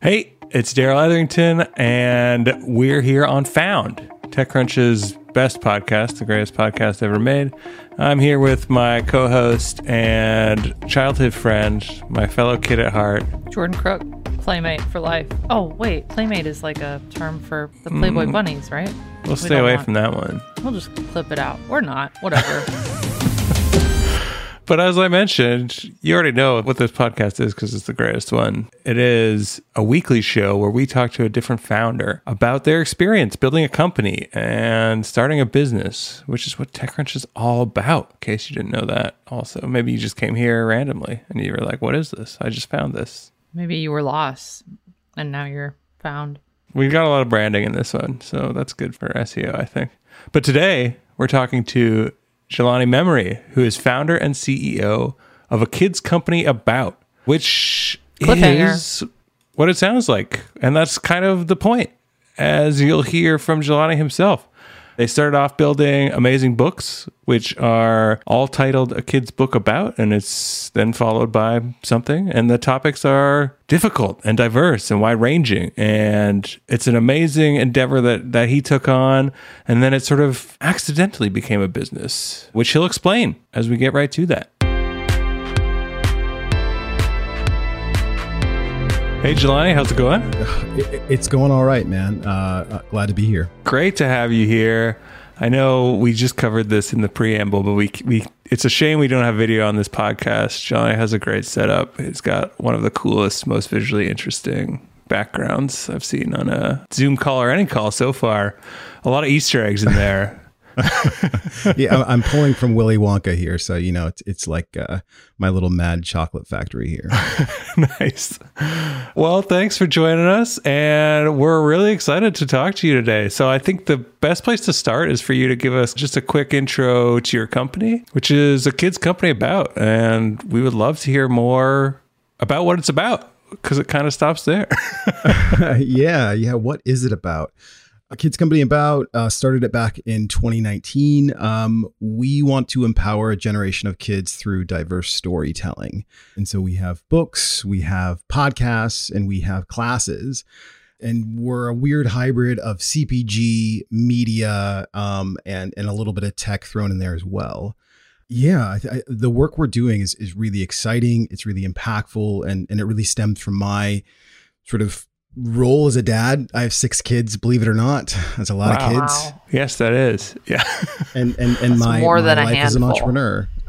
Hey, it's Darrell Etherington, and we're here on Found, TechCrunch's best podcast, the greatest podcast ever made. I'm here with my co host and childhood friend, my fellow kid at heart, Jordan Crook, Playmate for life. Oh, wait, Playmate is like a term for the Playboy Mm. bunnies, right? We'll We stay don't away want- from that one. We'll just clip it out. Or not. Whatever. But as I mentioned, you already know what this podcast is because it's the greatest one. It is a weekly show where we talk to a different founder about their experience building a company and starting a business, which is what TechCrunch is all about. In case you didn't know that, also, maybe you just came here randomly and you were like, "What is this? I just found this." Maybe you were lost and now you're found. We've got a lot of branding in this one, so that's good for SEO, I think. But today we're talking to Jelani Memory, who is founder and CEO of a kids company about, which is what it sounds like. And that's kind of the point, as you'll hear from Jelani himself. They started off building amazing books, which are all titled A Kid's Book About, and it's then followed by something. And the topics are difficult and diverse and wide ranging. And it's an amazing endeavor that, that he took on. And then it sort of accidentally became a business, which he'll explain as we get right to that. Hey, Jelani, how's it going? It's going all right, man. Uh, uh, glad to be here. Great to have you here. I know we just covered this in the preamble, but we we it's a shame we don't have video on this podcast. Jelani has a great setup. He's got one of the coolest, most visually interesting backgrounds I've seen on a Zoom call or any call so far. A lot of Easter eggs in there. Yeah, I'm, pulling from Willy Wonka here, so you know it's it's like uh, my little mad chocolate factory here. nice. Well, thanks for joining us. And we're really excited to talk to you today. So, I think the best place to start is for you to give us just a quick intro to your company, which is a kids' company about. And we would love to hear more about what it's about because it kind of stops there. yeah, yeah. What is it about? A kids company about uh, started it back in 2019. Um, we want to empower a generation of kids through diverse storytelling, and so we have books, we have podcasts, and we have classes. And we're a weird hybrid of CPG, media, um, and and a little bit of tech thrown in there as well. Yeah, I, I, the work we're doing is is really exciting. It's really impactful, and and it really stems from my sort of role as a dad. I have six kids, believe it or not. That's a lot Wow. of kids. Wow. yes, that is. Yeah. And and and That's my, more my than a life as an handful. entrepreneur.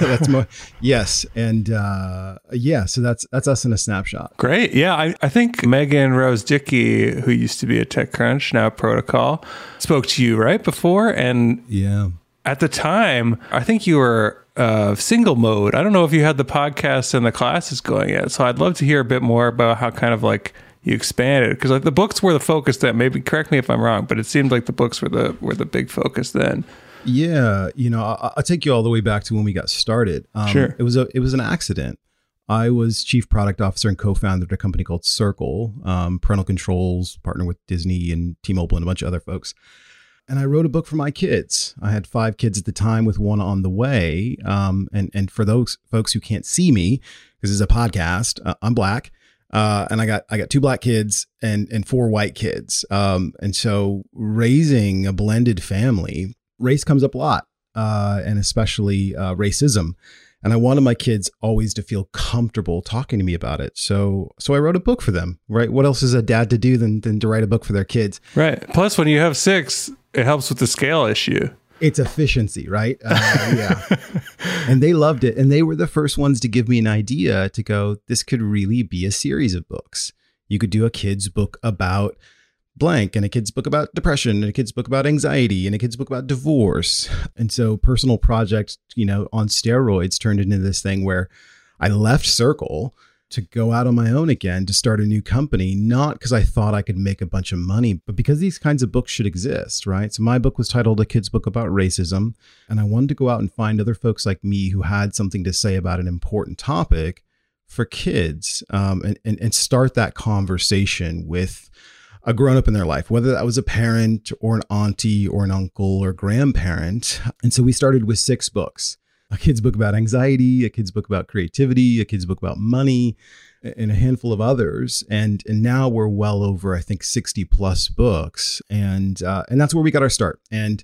that's more yes. And uh yeah, so that's that's us in a snapshot. Great. Yeah. I, I think Megan Rose Dickey, who used to be at TechCrunch, now Protocol, spoke to you right before. And Yeah. at the time, I think you were uh, single mode. I don't know if you had the podcast and the classes going yet. So I'd love to hear a bit more about how kind of like you expanded because like the books were the focus then. Maybe correct me if I'm wrong, but it seemed like the books were the were the big focus then. Yeah, you know, I, I'll take you all the way back to when we got started. Um, Sure. It was a it was an accident. I was chief product officer and co-founder of a company called Circle, um, parental controls, partner with Disney and T-Mobile and a bunch of other folks. And I wrote a book for my kids. I had five kids at the time, with one on the way. Um, and and for those folks who can't see me, because is a podcast, uh, I'm black. Uh, and I got I got two black kids and and four white kids. Um, and so raising a blended family race comes up a lot, uh, and especially uh, racism. And I wanted my kids always to feel comfortable talking to me about it. So, so I wrote a book for them. Right? What else is a dad to do than than to write a book for their kids? Right. Plus, when you have six, it helps with the scale issue. It's efficiency, right? Uh, yeah. and they loved it, and they were the first ones to give me an idea to go. This could really be a series of books. You could do a kids book about blank and a kid's book about depression and a kid's book about anxiety and a kid's book about divorce. And so personal project, you know, on steroids turned into this thing where I left Circle to go out on my own again to start a new company, not because I thought I could make a bunch of money, but because these kinds of books should exist, right? So my book was titled A Kid's Book About Racism. And I wanted to go out and find other folks like me who had something to say about an important topic for kids um, and, and, and start that conversation with a grown up in their life, whether that was a parent or an auntie or an uncle or grandparent. And so we started with six books a kid's book about anxiety, a kid's book about creativity, a kid's book about money, and a handful of others, and and now we're well over I think sixty plus books, and uh, and that's where we got our start, and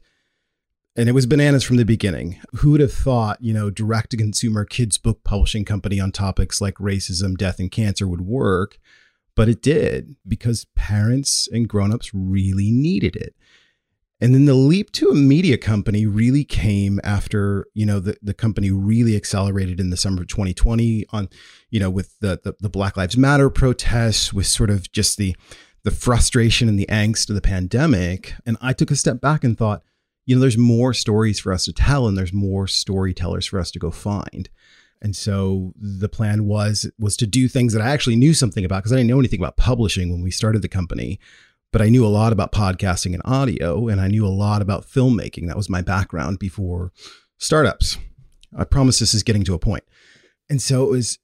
and it was bananas from the beginning. Who would have thought, you know, direct to consumer kids book publishing company on topics like racism, death, and cancer would work? But it did because parents and grown-ups really needed it. And then the leap to a media company really came after, you know, the, the company really accelerated in the summer of 2020 on, you know, with the, the, the Black Lives Matter protests, with sort of just the the frustration and the angst of the pandemic. And I took a step back and thought, you know, there's more stories for us to tell and there's more storytellers for us to go find. And so the plan was was to do things that I actually knew something about because I didn't know anything about publishing when we started the company, but I knew a lot about podcasting and audio and I knew a lot about filmmaking. That was my background before startups. I promise this is getting to a point. And so it was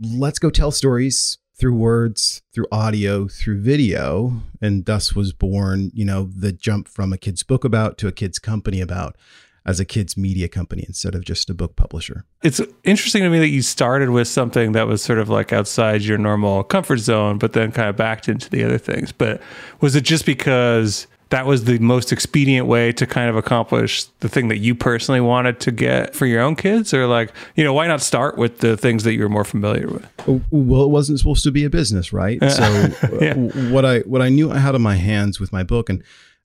let's go tell stories through words, through audio, through video, and thus was born, you know, the jump from a kid's book about to a kid's company about as a kids media company instead of just a book publisher. It's interesting to me that you started with something that was sort of like outside your normal comfort zone, but then kind of backed into the other things. But was it just because that was the most expedient way to kind of accomplish the thing that you personally wanted to get for your own kids or like you know why not start with the things that you're more familiar with well it wasn't supposed to be a business right uh, so yeah. what i what i knew i had on my hands with my book and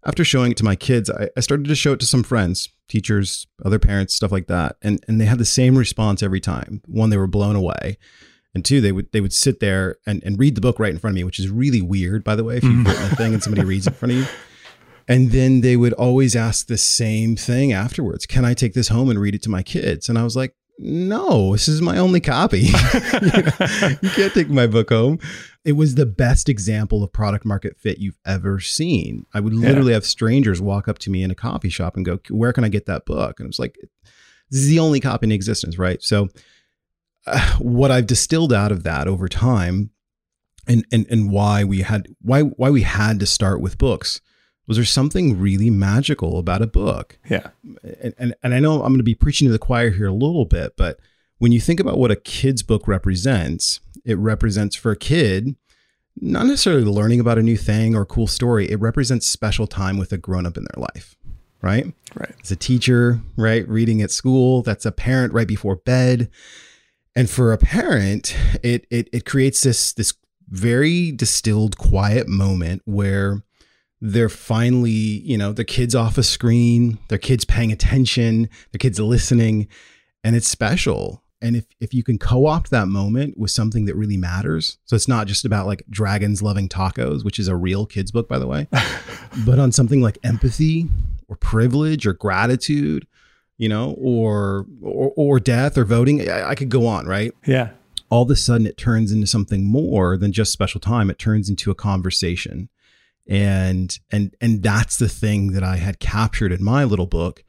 after showing it to my kids I, I started to show it to some friends teachers other parents stuff like that and and they had the same response every time one they were blown away and two, they would they would sit there and, and read the book right in front of me, which is really weird, by the way, if you've written a thing and somebody reads in front of you. And then they would always ask the same thing afterwards Can I take this home and read it to my kids? And I was like, no, this is my only copy. you, know, you can't take my book home. It was the best example of product market fit you've ever seen. I would literally yeah. have strangers walk up to me in a coffee shop and go, Where can I get that book? And it was like, This is the only copy in existence, right? So, uh, what I've distilled out of that over time and, and, and why we had why why we had to start with books was there something really magical about a book? Yeah. And, and, and I know I'm going to be preaching to the choir here a little bit, but when you think about what a kid's book represents, it represents for a kid, not necessarily learning about a new thing or a cool story, it represents special time with a grown up in their life, right? Right. As a teacher, right? Reading at school, that's a parent right before bed. And for a parent, it, it, it creates this, this very distilled, quiet moment where they're finally, you know, their kids off a screen, their kids paying attention, their kids listening, and it's special. And if if you can co-opt that moment with something that really matters, so it's not just about like dragons loving tacos, which is a real kids book by the way, but on something like empathy or privilege or gratitude, you know, or or, or death or voting, I, I could go on, right? Yeah. All of a sudden, it turns into something more than just special time. It turns into a conversation and and and that's the thing that I had captured in my little book.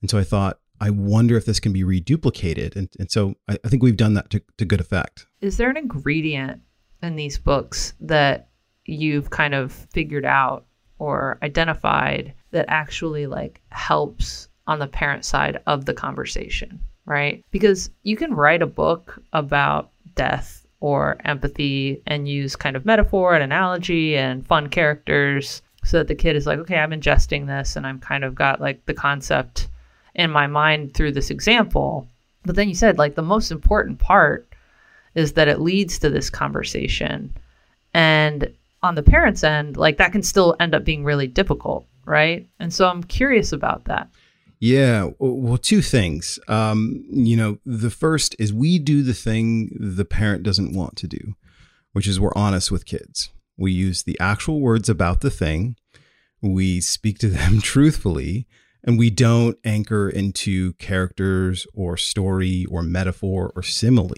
And so I thought, I wonder if this can be reduplicated. And and so I, I think we've done that to, to good effect. Is there an ingredient in these books that you've kind of figured out or identified that actually like helps on the parent side of the conversation, right? Because you can write a book about death or empathy and use kind of metaphor and analogy and fun characters so that the kid is like, okay, I'm ingesting this and I'm kind of got like the concept in my mind through this example. But then you said like the most important part is that it leads to this conversation. And on the parents' end, like that can still end up being really difficult, right? And so I'm curious about that. Yeah, well, two things. Um, you know, the first is we do the thing the parent doesn't want to do, which is we're honest with kids. We use the actual words about the thing, we speak to them truthfully, and we don't anchor into characters or story or metaphor or simile.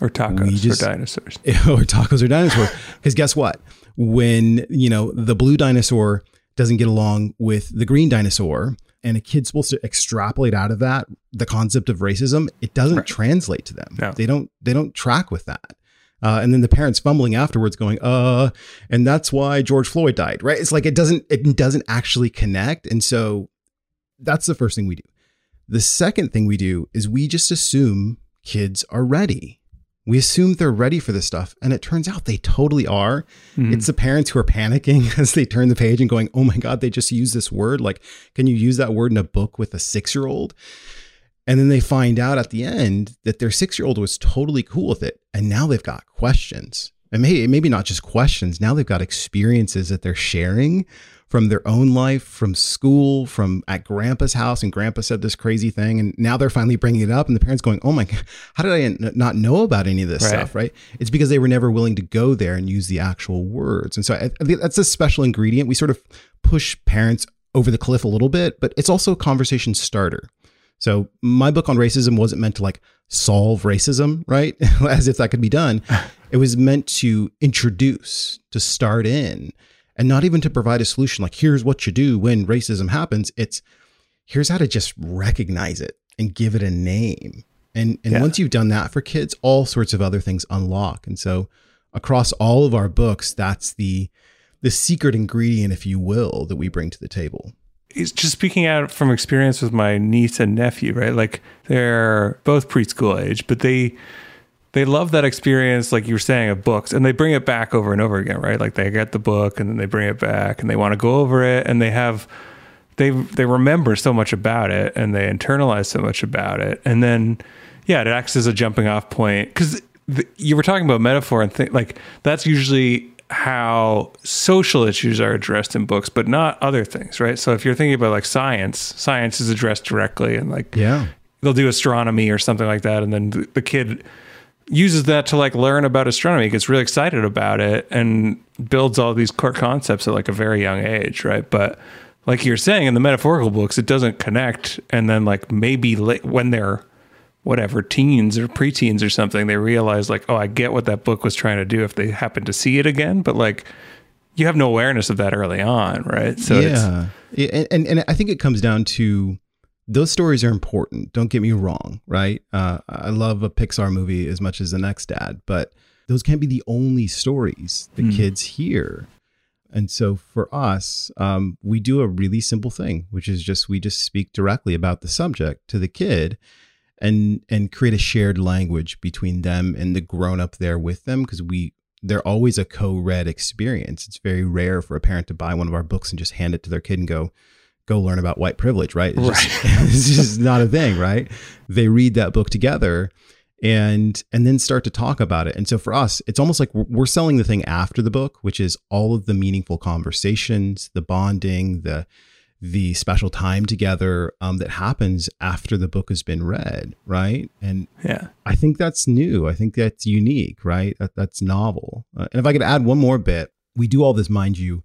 Or tacos just, or dinosaurs. Or tacos or dinosaurs. Because guess what? When, you know, the blue dinosaur doesn't get along with the green dinosaur, and a kid's supposed to extrapolate out of that the concept of racism, it doesn't right. translate to them. No. They don't they don't track with that. Uh, and then the parents fumbling afterwards, going, "Uh," and that's why George Floyd died, right? It's like it doesn't it doesn't actually connect, and so that's the first thing we do. The second thing we do is we just assume kids are ready. We assume they're ready for this stuff. And it turns out they totally are. Hmm. It's the parents who are panicking as they turn the page and going, oh my God, they just used this word. Like, can you use that word in a book with a six year old? And then they find out at the end that their six year old was totally cool with it. And now they've got questions. And maybe, maybe not just questions. Now they've got experiences that they're sharing from their own life, from school, from at grandpa's house. And grandpa said this crazy thing. And now they're finally bringing it up. And the parents going, Oh my God, how did I n- not know about any of this Right. stuff? Right. It's because they were never willing to go there and use the actual words. And so I, I think that's a special ingredient. We sort of push parents over the cliff a little bit, but it's also a conversation starter. So my book on racism wasn't meant to like solve racism, right? As if that could be done. It was meant to introduce, to start in, and not even to provide a solution like here's what you do when racism happens. It's here's how to just recognize it and give it a name. And and Yeah. once you've done that for kids, all sorts of other things unlock. And so across all of our books, that's the the secret ingredient, if you will, that we bring to the table. It's just speaking out from experience with my niece and nephew, right? Like they're both preschool age, but they they love that experience, like you were saying, of books, and they bring it back over and over again, right? Like they get the book and then they bring it back and they want to go over it and they have they they remember so much about it and they internalize so much about it, and then yeah, it acts as a jumping off point because you were talking about metaphor and th- like that's usually how social issues are addressed in books, but not other things, right? So if you're thinking about like science, science is addressed directly, and like Yeah. they'll do astronomy or something like that, and then the, the kid uses that to like learn about astronomy, gets really excited about it, and builds all these core concepts at like a very young age, right? But like you're saying in the metaphorical books, it doesn't connect, and then like maybe when they're whatever teens or preteens or something, they realize like, oh, I get what that book was trying to do if they happen to see it again, but like you have no awareness of that early on, right? So it's yeah, and, and and I think it comes down to those stories are important. Don't get me wrong, right? Uh, I love a Pixar movie as much as the next dad, but those can't be the only stories the kids hear. And so for us, um, we do a really simple thing, which is just we just speak directly about the subject to the kid, and and create a shared language between them and the grown up there with them because we they're always a co-read experience. It's very rare for a parent to buy one of our books and just hand it to their kid and go, go learn about white privilege, right? It's, Just, it's just not a thing, right? They read that book together and and then start to talk about it. And so for us, it's almost like we're selling the thing after the book, which is all of the meaningful conversations, the bonding, the the special time together um, that happens after the book has been read, right? And yeah. I think that's new. I think that's unique, right? That, that's novel. Uh, and if I could add one more bit, we do all this, mind you,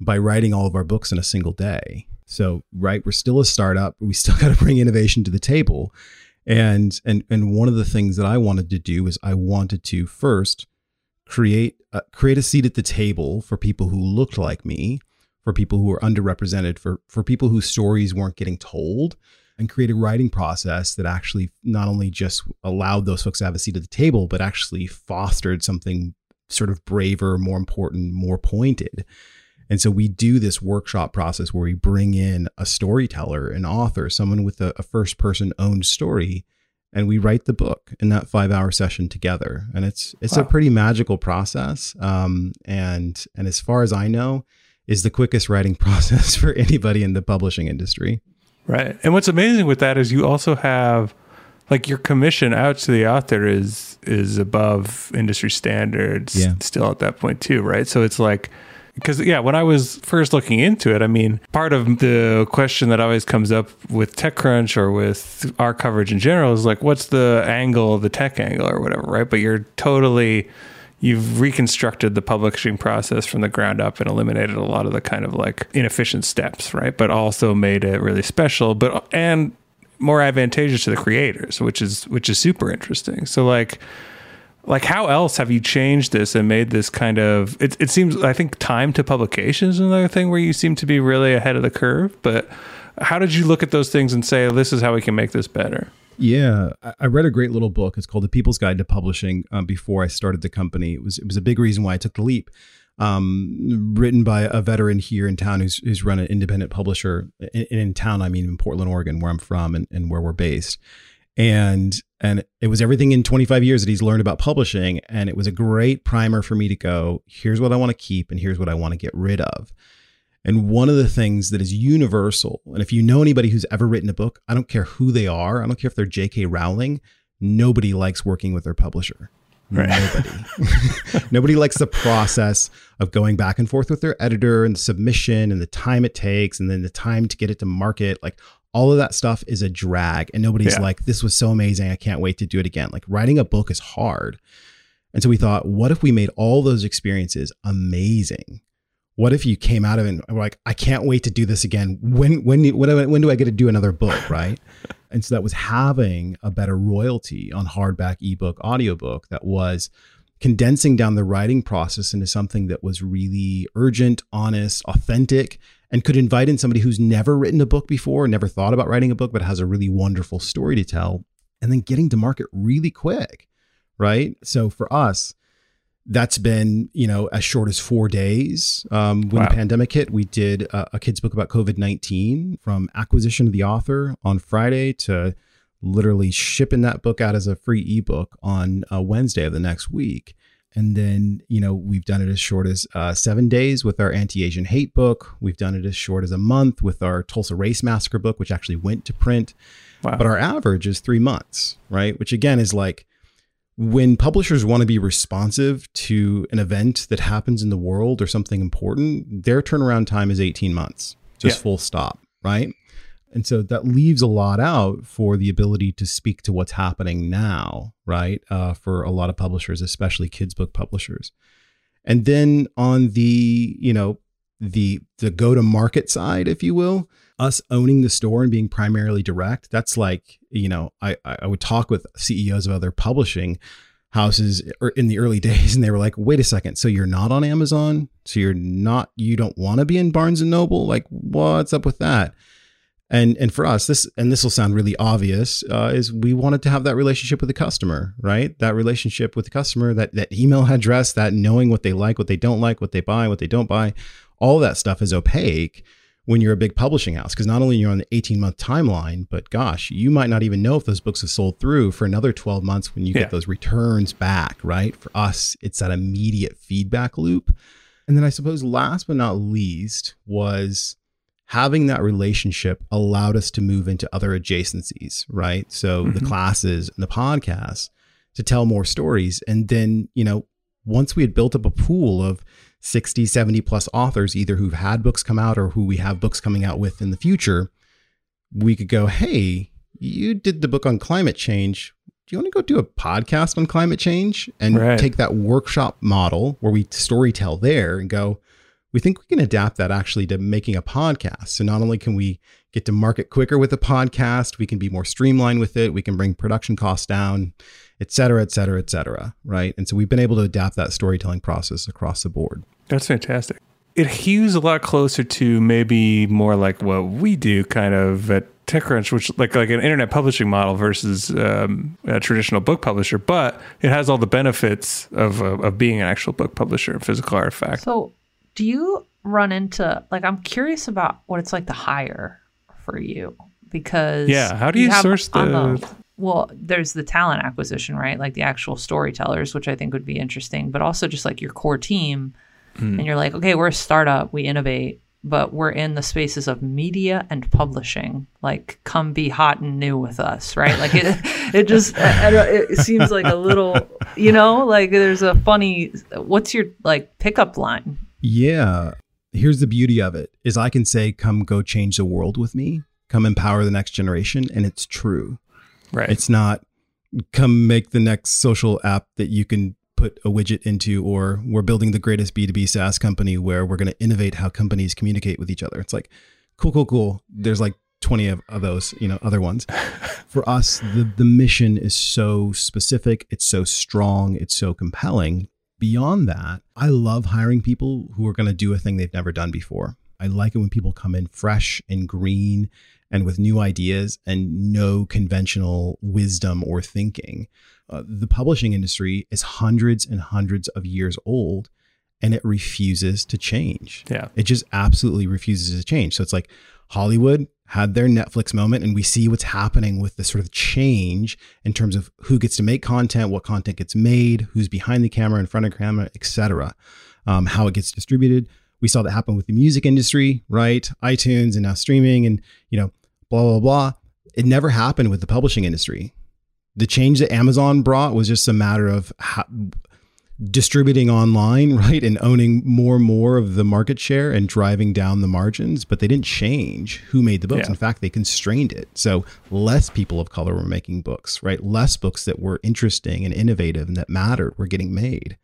by writing all of our books in a single day. So, right, we're still a startup. We still got to bring innovation to the table. And and and one of the things that I wanted to do is I wanted to first create uh, create a seat at the table for people who looked like me, for people who were underrepresented, for for people whose stories weren't getting told, and create a writing process that actually not only just allowed those folks to have a seat at the table, but actually fostered something sort of braver, more important, more pointed. And so we do this workshop process where we bring in a storyteller, an author, someone with a, a first person owned story, and we write the book in that five hour session together. And it's it's a pretty magical process. Um, and and as far as I know, is the quickest writing process for anybody in the publishing industry. Right. And what's amazing with that is you also have like your commission out to the author is is above industry standards Yeah. still at that point too, right? So it's like because yeah, when I was first looking into it, I mean, part of the question that always comes up with TechCrunch or with our coverage in general is like, what's the angle, the tech angle or whatever, right? But you're totally you've reconstructed the publishing process from the ground up and eliminated a lot of the kind of like inefficient steps, right? But also made it really special, but and more advantageous to the creators, which is which is super interesting. So like like how else have you changed this and made this kind of it, it seems i think time to publication is another thing where you seem to be really ahead of the curve but how did you look at those things and say this is how we can make this better Yeah, I- read a great little book. It's called The People's Guide to Publishing. Um, before I started the company, it was it was a big reason why I took the leap. Um, written by a veteran here in town who's who's run an independent publisher. In, in town, I mean in Portland, Oregon, where I'm from and, and where we're based. And and it was everything in 25 years that he's learned about publishing and it was a great primer for me to go, here's what I want to keep and here's what I want to get rid of. And one of the things that is universal, and if you know anybody who's ever written a book, I don't care who they are, I don't care if they're J.K. Rowling, nobody likes working with their publisher. Right. Nobody. Nobody likes the process of going back and forth with their editor and the submission and the time it takes and then the time to get it to market. Like all of that stuff is a drag. And nobody's yeah. like, this was so amazing. I can't wait to do it again. Like writing a book is hard. And so we thought, what if we made all those experiences amazing? What if you came out of it and were like, I can't wait to do this again. When when when when do I get to do another book, right? and so that was having a better royalty on hardback, ebook, audiobook that was condensing down the writing process into something that was really urgent, honest, authentic, and could invite in somebody who's never written a book before, never thought about writing a book, but has a really wonderful story to tell, and then getting to market really quick, right? So for us, that's been you know as short as four days. Um, when wow. the pandemic hit we did a, a kid's book about covid-19 from acquisition of the author on friday to literally shipping that book out as a free ebook on a wednesday of the next week. And then you know we've done it as short as uh, seven days with our anti-asian hate book. We've done it as short as a month with our tulsa race massacre book which actually went to print. Wow. but our average is three months right? Which again is like when publishers want to be responsive to an event that happens in the world or something important, their turnaround time is 18 months, just yeah. full stop, right? And so that leaves a lot out for the ability to speak to what's happening now, right? Uh, for a lot of publishers, especially kids book publishers. And then on the, you know, the the go to market side, if you will, us owning the store and being primarily direct, that's like, you know, I, I would talk with CEOs of other publishing houses er, in the early days and they were like, wait a second, so you're not on Amazon? So you're not, you don't want to be in Barnes and Noble? Like, what's up with that? And and for us, this and this will sound really obvious, uh, is we wanted to have that relationship with the customer, right? That relationship with the customer, that that email address, that knowing what they like, what they don't like, what they buy, what they don't buy, all that stuff is opaque when you're a big publishing house because not only you're on the 18 month timeline but gosh you might not even know if those books have sold through for another 12 months when you yeah. get those returns back right for us it's that immediate feedback loop and then i suppose last but not least was having that relationship allowed us to move into other adjacencies right so mm-hmm. the classes and the podcasts to tell more stories and then you know once we had built up a pool of 60, 70 plus authors, either who've had books come out or who we have books coming out with in the future, we could go, hey, you did the book on climate change. Do you want to go do a podcast on climate change and right. take that workshop model where we storytell there and go, we think we can adapt that actually to making a podcast. So not only can we get to market quicker with a podcast, we can be more streamlined with it, we can bring production costs down, et cetera, et cetera, et cetera. Right. And so we've been able to adapt that storytelling process across the board. That's fantastic. It hews a lot closer to maybe more like what we do kind of at TechCrunch, which like like an internet publishing model versus um, a traditional book publisher, but it has all the benefits of uh, of being an actual book publisher, physical artifact. So, do you run into like I'm curious about what it's like to hire for you because yeah, how do you, you source the, the well, there's the talent acquisition, right? Like the actual storytellers, which I think would be interesting, but also just like your core team mm. and you're like, okay, we're a startup, we innovate, but we're in the spaces of media and publishing. Like, come be hot and new with us, right? Like, it, it just it seems like a little, you know, like there's a funny. What's your like pickup line? Yeah, here's the beauty of it: is I can say, "Come, go change the world with me. Come empower the next generation," and it's true. Right. It's not come make the next social app that you can put a widget into, or we're building the greatest B2B SaaS company where we're going to innovate how companies communicate with each other. It's like, cool, cool, cool. There's like 20 of, of those, you know, other ones. For us, the, the mission is so specific, it's so strong, it's so compelling. Beyond that, I love hiring people who are going to do a thing they've never done before. I like it when people come in fresh and green and with new ideas and no conventional wisdom or thinking. Uh, the publishing industry is hundreds and hundreds of years old and it refuses to change. Yeah. It just absolutely refuses to change. So it's like Hollywood had their Netflix moment, and we see what's happening with the sort of change in terms of who gets to make content, what content gets made, who's behind the camera, in front of camera, etc. Um, how it gets distributed. We saw that happen with the music industry, right? iTunes and now streaming, and you know, blah blah blah. It never happened with the publishing industry. The change that Amazon brought was just a matter of how, distributing online, right, and owning more and more of the market share and driving down the margins, but they didn't change who made the books. Yeah. In fact, they constrained it. So less people of color were making books, right? Less books that were interesting and innovative and that mattered were getting made.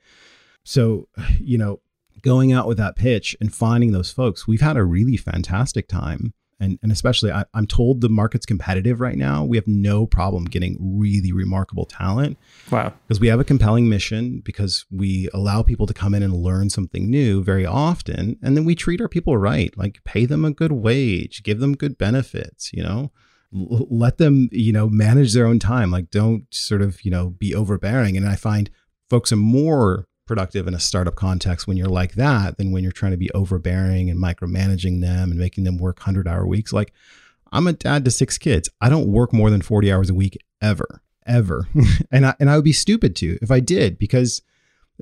So, you know, going out with that pitch and finding those folks, we've had a really fantastic time. And, and especially I, I'm told the market's competitive right now. We have no problem getting really remarkable talent. Wow. because we have a compelling mission because we allow people to come in and learn something new very often and then we treat our people right. Like pay them a good wage give them good benefits you know? L- let them you know manage their own time. Like don't sort of you know be overbearing. And i find folks are more productive in a startup context when you're like that than when you're trying to be overbearing and micromanaging them and making them work 100 hour weeks. Like i'm a dad to six kids. I don't work more than 40 hours a week ever ever. And I, and I would be stupid to if I did because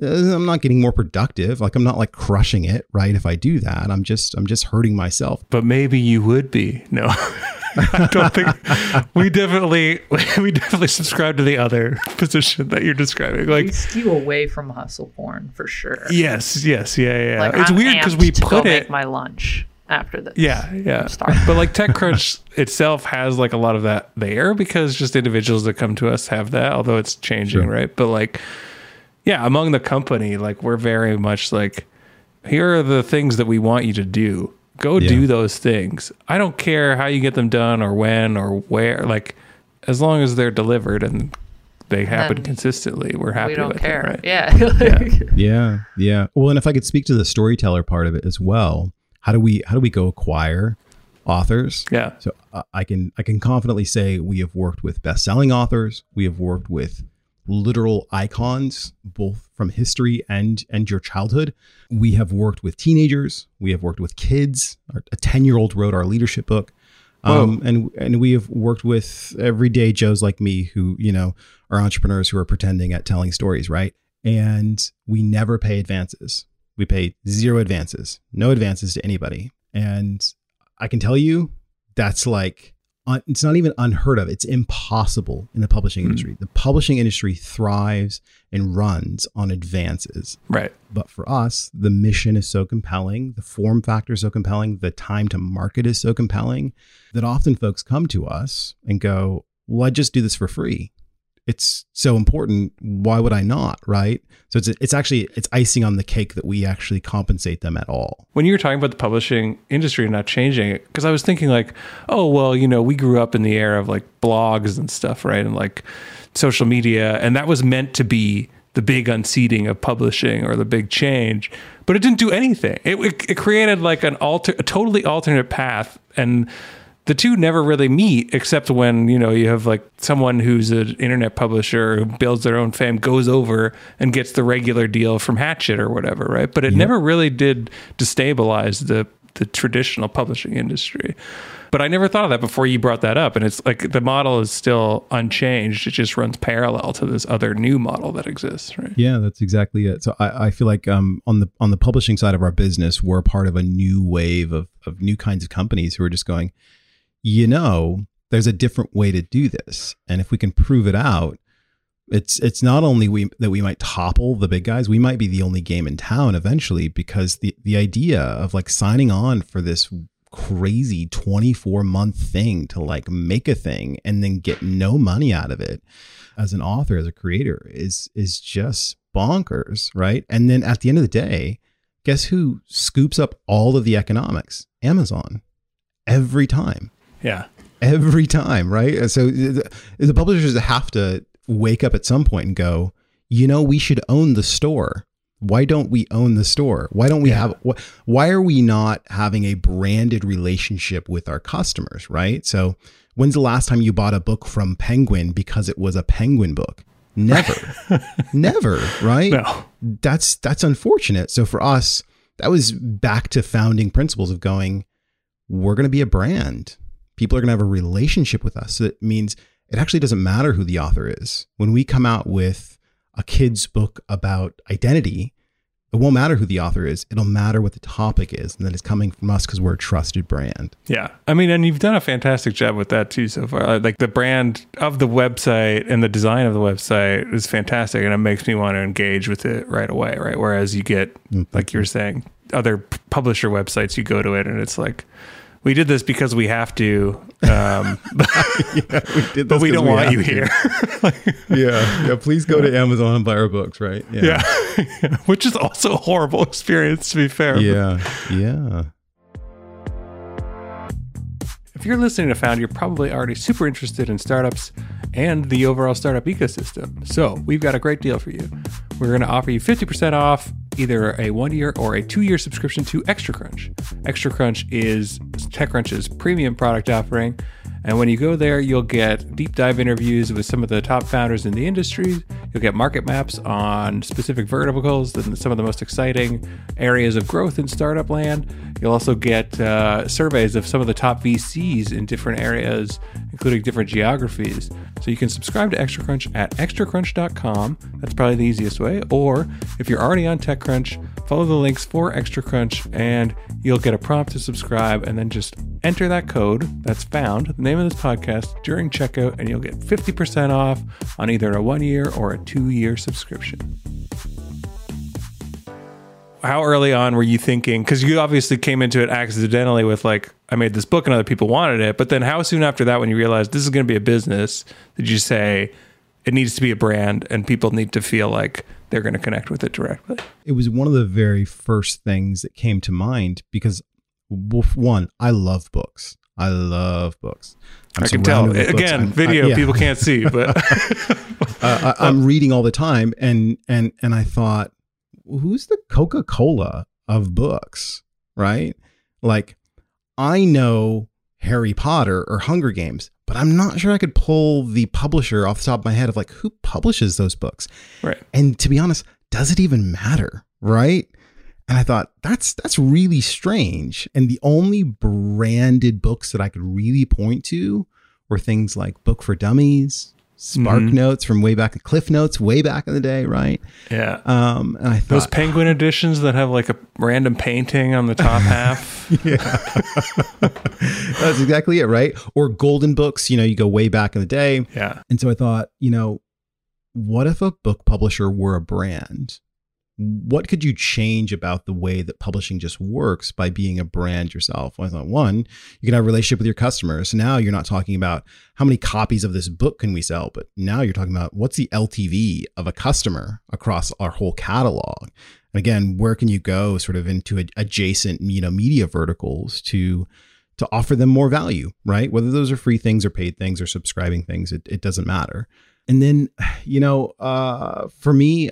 uh, I'm not getting more productive. Like I'm not like crushing it right if I do that. I'm just I'm just hurting myself. But maybe you would be. No. I don't think we definitely we definitely subscribe to the other position that you're describing. Like we Like skew away from hustle porn for sure. yes, yes, yeah, yeah. Like, it's I'm weird because we to go put make it my lunch after this. Yeah, yeah. But like TechCrunch itself has like a lot of that there because just individuals that come to us have that, although it's changing, Sure. right? But like, yeah, among the company, like we're very much like, here are the things that we want you to do. Go Yeah. do those things. I don't care how you get them done or when or where. Like, as long as they're delivered and they happen Then consistently, we're happy we don't with care. it, right? Yeah. Like, yeah yeah well and if I could speak to the storyteller part of it as well how do we how do we go acquire authors Yeah. So uh, I can I can confidently say we have worked with best-selling authors. We have worked with literal icons, both from history and and your childhood. We have worked with teenagers. We have worked with kids. Our, a ten-year-old wrote our leadership book, um, and and we have worked with everyday Joes like me who you know are entrepreneurs who are pretending at telling stories, right? And we never pay advances. We pay zero advances, no advances to anybody, and I can tell you that's like un, it's not even unheard of. It's impossible in the publishing Hmm. industry. The publishing industry thrives and runs on advances. Right. But for us, the mission is so compelling, the form factor is so compelling, the time to market is so compelling that often folks come to us and go, "Well, I just do this for free." It's so important. Why would I not? Right. So it's it's actually it's icing on the cake that we actually compensate them at all. when you were talking about the publishing industry and not changing it because i was thinking like oh well you know we grew up in the era of like blogs and stuff right and like social media and that was meant to be the big unseating of publishing or the big change but it didn't do anything it, it, it created like an alter a totally alternate path and the two never really meet except when you know you have like someone who's an internet publisher who builds their own fame goes over and gets the regular deal from Hachette or whatever right? But it never really did destabilize the the traditional publishing industry. But i never thought of that before you brought that up and it's like the model is still unchanged. It just runs parallel to this other new model that exists right? Yeah, that's exactly it. So I, I feel like um, on the on the publishing side of our business, we're part of a new wave of of new kinds of companies who are just going, you know, there's a different way to do this, and if we can prove it out, it's it's not only we that we might topple the big guys, we might be the only game in town eventually because the the idea of like signing on for this crazy 24 month thing to like make a thing and then get no money out of it as an author as a creator is is just bonkers right? And then at the end of the day guess who scoops up all of the economics? Amazon. Every time yeah. Every time right? Uh, so the, the publishers have to wake up at some point and go you know we should own the store. Why don't we own the store? Why don't we Yeah. have wh- why are we not having a branded relationship with our customers? Right? So when's the last time you bought a book from penguin because it was a penguin book? Never. Never right? No. That's that's unfortunate. So for us, that was back to founding principles of going, we're going to be a brand. People are going to have a relationship with us. So it means it actually doesn't matter who the author is. When we come out with a kid's book about identity, it won't matter who the author is. It'll matter what the topic is, and that it's coming from us because we're a trusted brand. Yeah. I mean, and you've done a fantastic job with that too so far. Like the brand of the website and the design of the website is fantastic, and it makes me want to engage with it right away, right? Whereas you get, mm, like you were saying, other publisher websites, you go to it and it's like, we did this because we have to, um, yeah, we but we don't want you here. yeah, yeah. Please go to Amazon and buy our books, right? yeah. Which is also a horrible experience, to be fair. yeah, yeah. If you're listening to Found, you're probably already super interested in startups and the overall startup ecosystem. So we've got a great deal for you. We're going to offer you 50% off either a one year or a two year subscription to ExtraCrunch. ExtraCrunch is TechCrunch's premium product offering. And when you go there, you'll get deep dive interviews with some of the top founders in the industry. You'll get market maps on specific verticals and some of the most exciting areas of growth in startup land. You'll also get uh, surveys of some of the top VCs in different areas, including different geographies. So you can subscribe to ExtraCrunch at extracrunch.com. That's probably the easiest way. Or if you're already on TechCrunch, follow the links for ExtraCrunch and you'll get a prompt to subscribe and then just enter that code that's found, the name of this podcast, during checkout, and you'll get 50% off on either a one year or a two year subscription. How early on were you thinking? Because you obviously came into it accidentally with, like, I made this book and other people wanted it. But then how soon after that, when you realized this is going to be a business, did you say it needs to be a brand and people need to feel like they're going to connect with it directly? It was one of the very first things that came to mind because, one, I love books. I love books. I'm I can tell. surrounded with books. Again, I'm- I- video yeah. people can't see, but uh, I, I'm reading all the time, and and and I thought, who's the Coca Cola of books, right? Like, I know Harry Potter or Hunger Games, but I'm not sure I could pull the publisher off the top of my head of like who publishes those books. right. And to be honest, does it even matter, right? And I thought that's that's really strange. And the only branded books that I could really point to were things like Book for Dummies, Spark Mhm. Notes from way back, Cliff Notes way back in the day, right? Yeah. Um, and I thought, Those penguin editions that have like a random painting on the top half. Yeah, that's exactly it, right? Or Golden Books, you know, you go way back in the day. Yeah. And so I thought, you know, what if a book publisher were a brand? What could you change about the way that publishing just works by being a brand yourself? Well, I thought, one, you can have a relationship with your customers. Now you're not talking about how many copies of this book can we sell, but now you're talking about what's the LTV of a customer across our whole catalog. And again, where can you go sort of into ad- adjacent, you know, media verticals to to offer them more value, right? Whether those are free things or paid things or subscribing things, it, it doesn't matter. And then, you know, uh, for me,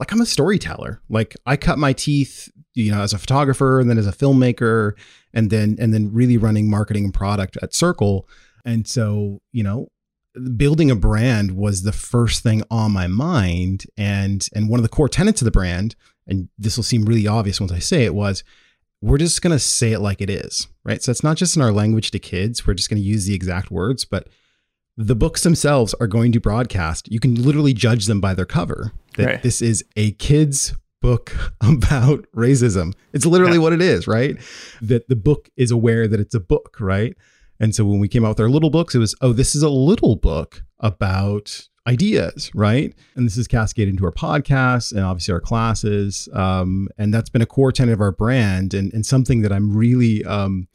like I'm a storyteller. Like I cut my teeth, you know, as a photographer and then as a filmmaker and then and then really running marketing and product at Circle. And so, you know, building a brand was the first thing on my mind and and one of the core tenets of the brand and this will seem really obvious once I say it was we're just going to say it like it is, right? So it's not just in our language to kids, we're just going to use the exact words, but the books themselves are going to broadcast. You can literally judge them by their cover. That Right. this is a kid's book about racism. It's literally Yeah. what it is, right? That the book is aware that it's a book, right? And so when we came out with our little books, it was, oh, this is a little book about ideas, right? And this is cascaded into our podcasts and obviously our classes. Um, and that's been a core tenet of our brand and, and something that I'm really, um,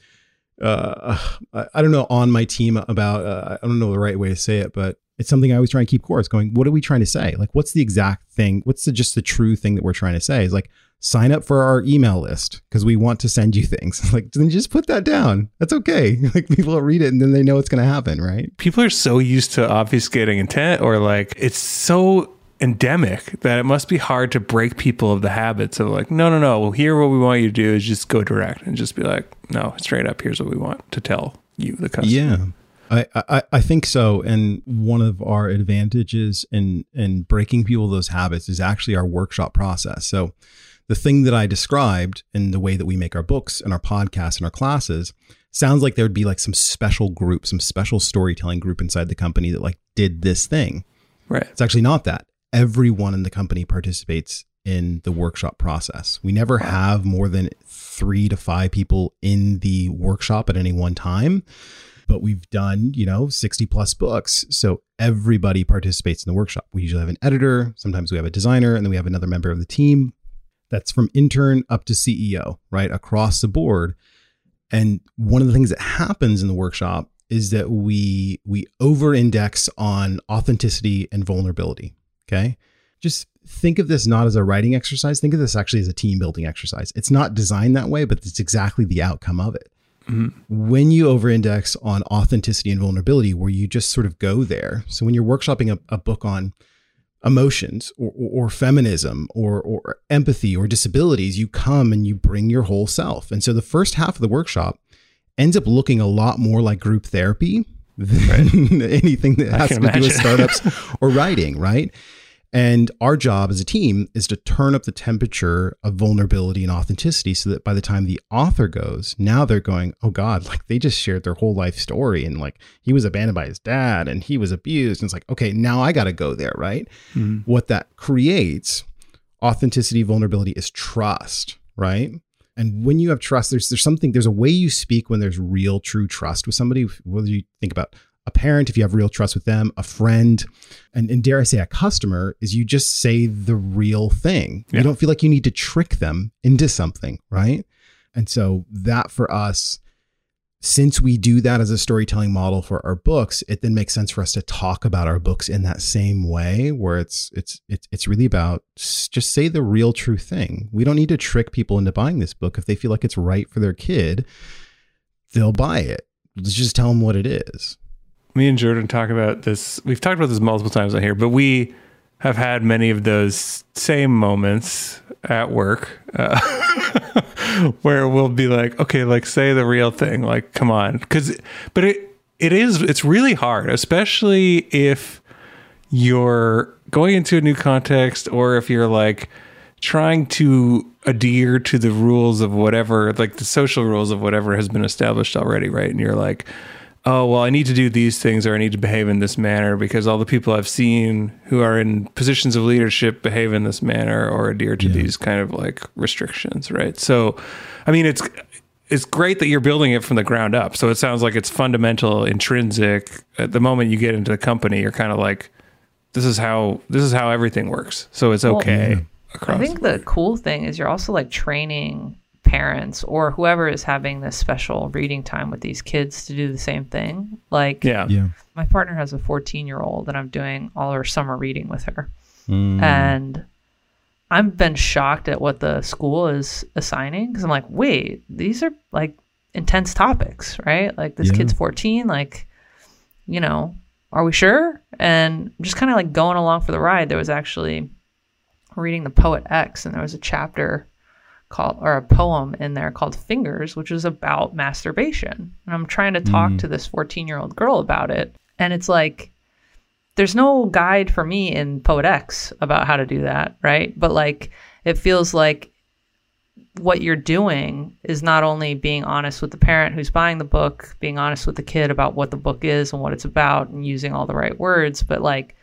uh, I, I don't know, on my team about, uh, I don't know the right way to say it, but it's something I always try and keep core. It's going, what are we trying to say? Like, what's the exact thing? What's the, just the true thing that we're trying to say? Is like, sign up for our email list because we want to send you things. Like, then just put that down. That's okay. Like, people will read it and then they know what's going to happen, right? People are so used to obfuscating intent or like it's so endemic that it must be hard to break people of the habits of like, no, no, no. Well, here what we want you to do is just go direct and just be like, no, straight up, here's what we want to tell you, the customer. Yeah. I, I, I think so. And one of our advantages in, in breaking people those habits is actually our workshop process. So the thing that I described in the way that we make our books and our podcasts and our classes, sounds like there would be like some special group, some special storytelling group inside the company that like did this thing. Right. It's actually not that. Everyone in the company participates in the workshop process. We never have more than three to five people in the workshop at any one time, but we've done, you know, 60 plus books. So everybody participates in the workshop. We usually have an editor, sometimes we have a designer, and then we have another member of the team that's from intern up to CEO, right? Across the board. And one of the things that happens in the workshop is that we we over index on authenticity and vulnerability. Okay. Just think of this not as a writing exercise. Think of this actually as a team building exercise. It's not designed that way, but it's exactly the outcome of it. Mm-hmm. When you over index on authenticity and vulnerability, where you just sort of go there. So when you're workshopping a, a book on emotions or, or, or feminism or, or empathy or disabilities, you come and you bring your whole self. And so the first half of the workshop ends up looking a lot more like group therapy than right. anything that has to imagine. do with startups or writing, right? And our job as a team is to turn up the temperature of vulnerability and authenticity so that by the time the author goes, now they're going, oh God, like they just shared their whole life story. And like he was abandoned by his dad and he was abused. And it's like, okay, now I got to go there, right? Mm-hmm. What that creates, authenticity, vulnerability is trust, right? And when you have trust, there's there's something, there's a way you speak when there's real, true trust with somebody. Whether you think about a parent, if you have real trust with them, a friend, and, and dare I say a customer, is you just say the real thing. Yeah. You don't feel like you need to trick them into something, right? And so that for us, since we do that as a storytelling model for our books, it then makes sense for us to talk about our books in that same way, where it's it's it's it's really about just say the real true thing. We don't need to trick people into buying this book if they feel like it's right for their kid. They'll buy it. Let's just tell them what it is me and Jordan talk about this. We've talked about this multiple times on here, but we have had many of those same moments at work uh, where we'll be like, okay, like say the real thing, like come on, because but it it is it's really hard, especially if you're going into a new context or if you're like trying to adhere to the rules of whatever, like the social rules of whatever has been established already, right? And you're like oh, well, I need to do these things or I need to behave in this manner because all the people I've seen who are in positions of leadership behave in this manner or adhere to yeah. these kind of like restrictions, right? So, I mean, it's it's great that you're building it from the ground up. So it sounds like it's fundamental, intrinsic. At the moment you get into the company, you're kind of like, this is how this is how everything works. So it's okay. Well, I think the cool thing is you're also like training parents or whoever is having this special reading time with these kids to do the same thing. Like, yeah, yeah. My partner has a 14 year old, and I'm doing all her summer reading with her, mm. and I've been shocked at what the school is assigning because I'm like, wait, these are like intense topics, right? Like this yeah. kid's 14, like, you know, are we sure? And just kind of like going along for the ride. There was actually reading the poet X, and there was a chapter called or a poem in there called Fingers, which is about masturbation. And I'm trying to talk mm. to this 14 year old girl about it. And it's like, there's no guide for me in Poet X about how to do that, right? But like, it feels like what you're doing is not only being honest with the parent who's buying the book, being honest with the kid about what the book is and what it's about and using all the right words, but like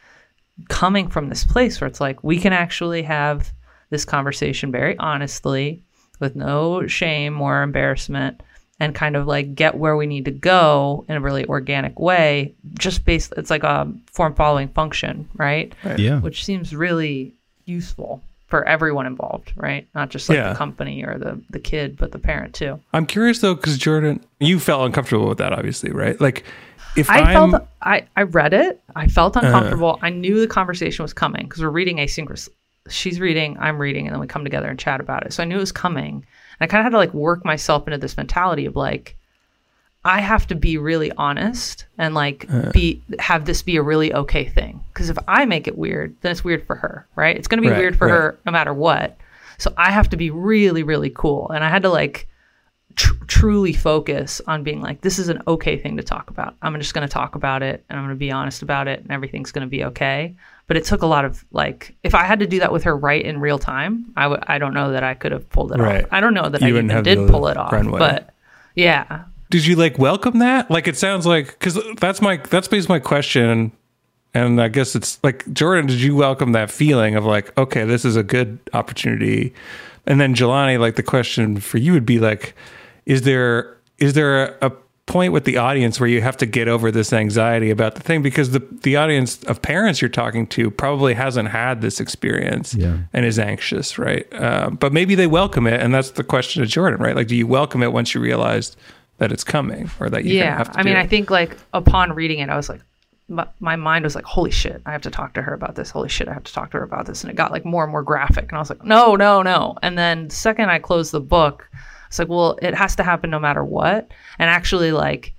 coming from this place where it's like we can actually have this conversation very honestly with no shame or embarrassment and kind of like get where we need to go in a really organic way just based it's like a form following function right? right yeah which seems really useful for everyone involved right not just like yeah. the company or the the kid but the parent too i'm curious though because jordan you felt uncomfortable with that obviously right like if I I'm, felt I, I read it, I felt uh-huh. uncomfortable. Uh, I knew the conversation was coming because we're reading asynchronous, she's reading, I'm reading, and then we come together and chat about it. So I knew it was coming. And I kind of had to like work myself into this mentality of like, I have to be really honest and like uh, be have this be a really okay thing. Because if I make it weird, then it's weird for her, right? It's going to be right, weird for right. her no matter what. So I have to be really, really cool. And I had to like tr- truly focus on being like, this is an okay thing to talk about. I'm just going to talk about it and I'm going to be honest about it and everything's going to be okay but it took a lot of like if I had to do that with her right in real time, I would I don't know that I could have pulled it right. off. I don't know that you I even did pull it off, but yeah, did you like welcome that? Like it sounds like because that's my that's basically my question, and I guess it's like Jordan. Did you welcome that feeling of like, okay, this is a good opportunity? And then Jelani, like the question for you would be like, is there is there a, a point with the audience where you have to get over this anxiety about the thing because the the audience of parents you're talking to probably hasn't had this experience Yeah. and is anxious, right? Uh, but maybe they welcome it, and that's the question to Jordan, right? Like, do you welcome it once you realized that it's coming, or that you yeah have to? i mean do i think like upon reading it i was like my, my mind was like holy shit i have to talk to her about this holy shit i have to talk to her about this and it got like more and more graphic and i was like no no no and then the second i closed the book it's like well it has to happen no matter what. And actually like